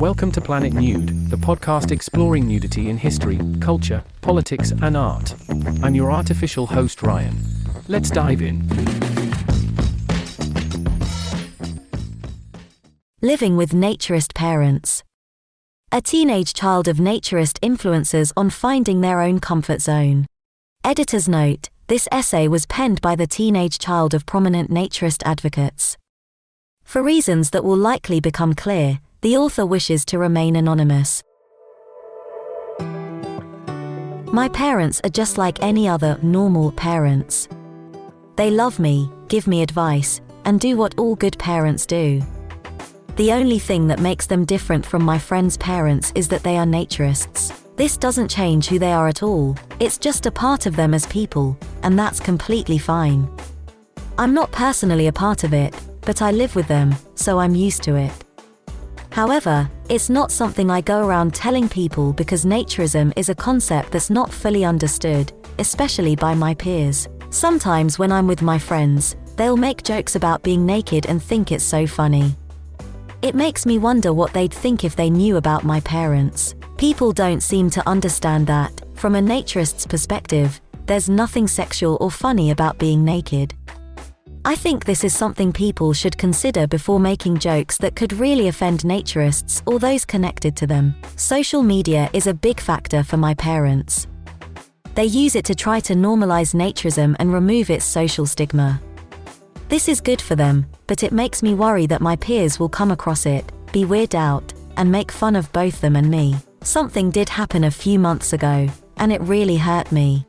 Welcome to Planet Nude, the podcast exploring nudity in history, culture, politics, and art. I'm your artificial host, Ryan. Let's dive in. Living with naturist parents. A teenage child of naturist influences on finding their own comfort zone. Editor's note this essay was penned by the teenage child of prominent naturist advocates. For reasons that will likely become clear, the author wishes to remain anonymous. My parents are just like any other normal parents. They love me, give me advice, and do what all good parents do. The only thing that makes them different from my friends' parents is that they are naturists. This doesn't change who they are at all, it's just a part of them as people, and that's completely fine. I'm not personally a part of it, but I live with them, so I'm used to it. However, it's not something I go around telling people because naturism is a concept that's not fully understood, especially by my peers. Sometimes when I'm with my friends, they'll make jokes about being naked and think it's so funny. It makes me wonder what they'd think if they knew about my parents. People don't seem to understand that, from a naturist's perspective, there's nothing sexual or funny about being naked. I think this is something people should consider before making jokes that could really offend naturists or those connected to them. Social media is a big factor for my parents. They use it to try to normalize naturism and remove its social stigma. This is good for them, but it makes me worry that my peers will come across it, be weirded out, and make fun of both them and me. Something did happen a few months ago, and it really hurt me.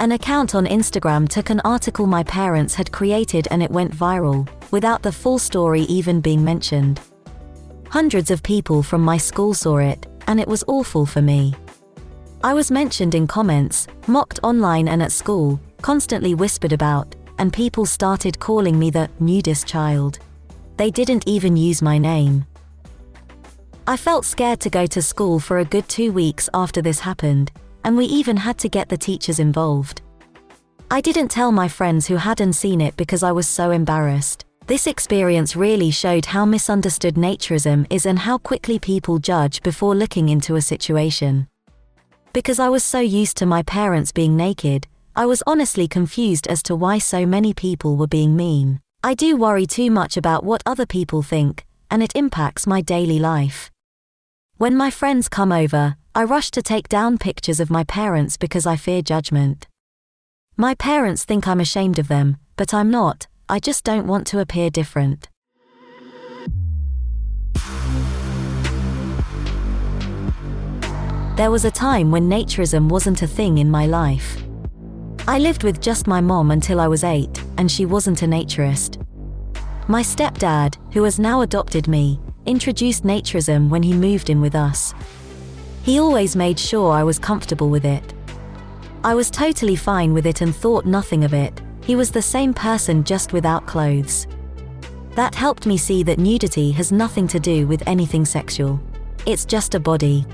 An account on Instagram took an article my parents had created and it went viral, without the full story even being mentioned. Hundreds of people from my school saw it, and it was awful for me. I was mentioned in comments, mocked online and at school, constantly whispered about, and people started calling me the nudist child. They didn't even use my name. I felt scared to go to school for a good two weeks after this happened, and we even had to get the teachers involved. I didn't tell my friends who hadn't seen it because I was so embarrassed. This experience really showed how misunderstood naturism is and how quickly people judge before looking into a situation. Because I was so used to my parents being naked, I was honestly confused as to why so many people were being mean. I do worry too much about what other people think, and it impacts my daily life. When my friends come over, I rush to take down pictures of my parents because I fear judgment. My parents think I'm ashamed of them, but I'm not, I just don't want to appear different. There was a time when naturism wasn't a thing in my life. I lived with just my mom until I was eight, and she wasn't a naturist. My stepdad, who has now adopted me, introduced naturism when he moved in with us. He always made sure I was comfortable with it. I was totally fine with it and thought nothing of it, he was the same person just without clothes. That helped me see that nudity has nothing to do with anything sexual. It's just a body.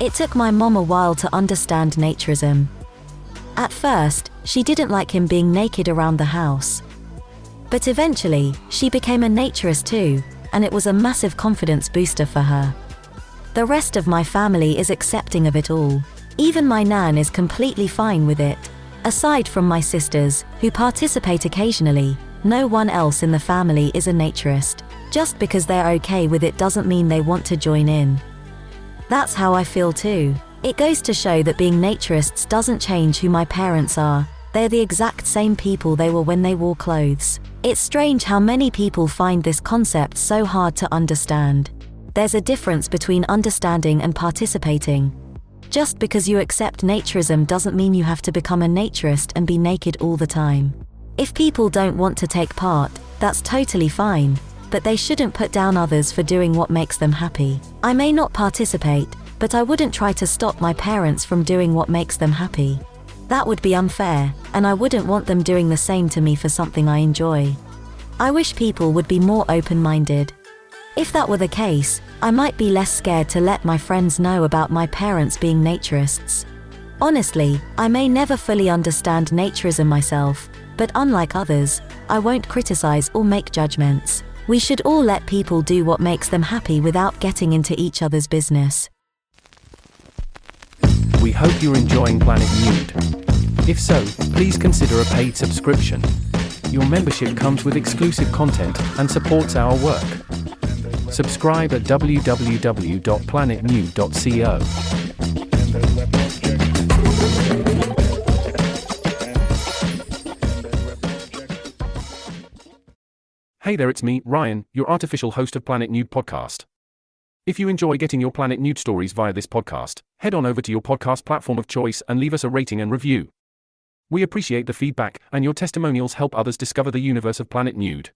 It took my mom a while to understand naturism. At first, she didn't like him being naked around the house. But eventually, she became a naturist too, and it was a massive confidence booster for her. The rest of my family is accepting of it all. Even my nan is completely fine with it. Aside from my sisters, who participate occasionally, no one else in the family is a naturist. Just because they're okay with it doesn't mean they want to join in. That's how I feel too. It goes to show that being naturists doesn't change who my parents are, they're the exact same people they were when they wore clothes. It's strange how many people find this concept so hard to understand. There's a difference between understanding and participating. Just because you accept naturism doesn't mean you have to become a naturist and be naked all the time. If people don't want to take part, that's totally fine, but they shouldn't put down others for doing what makes them happy. I may not participate, but I wouldn't try to stop my parents from doing what makes them happy. That would be unfair, and I wouldn't want them doing the same to me for something I enjoy. I wish people would be more open minded. If that were the case, I might be less scared to let my friends know about my parents being naturists. Honestly, I may never fully understand naturism myself, but unlike others, I won't criticize or make judgments. We should all let people do what makes them happy without getting into each other's business. We hope you're enjoying Planet Nude. If so, please consider a paid subscription. Your membership comes with exclusive content and supports our work. Subscribe at www.planetnude.co. Hey there, it's me, Ryan, your artificial host of Planet Nude podcast. If you enjoy getting your Planet Nude stories via this podcast, head on over to your podcast platform of choice and leave us a rating and review. We appreciate the feedback, and your testimonials help others discover the universe of Planet Nude.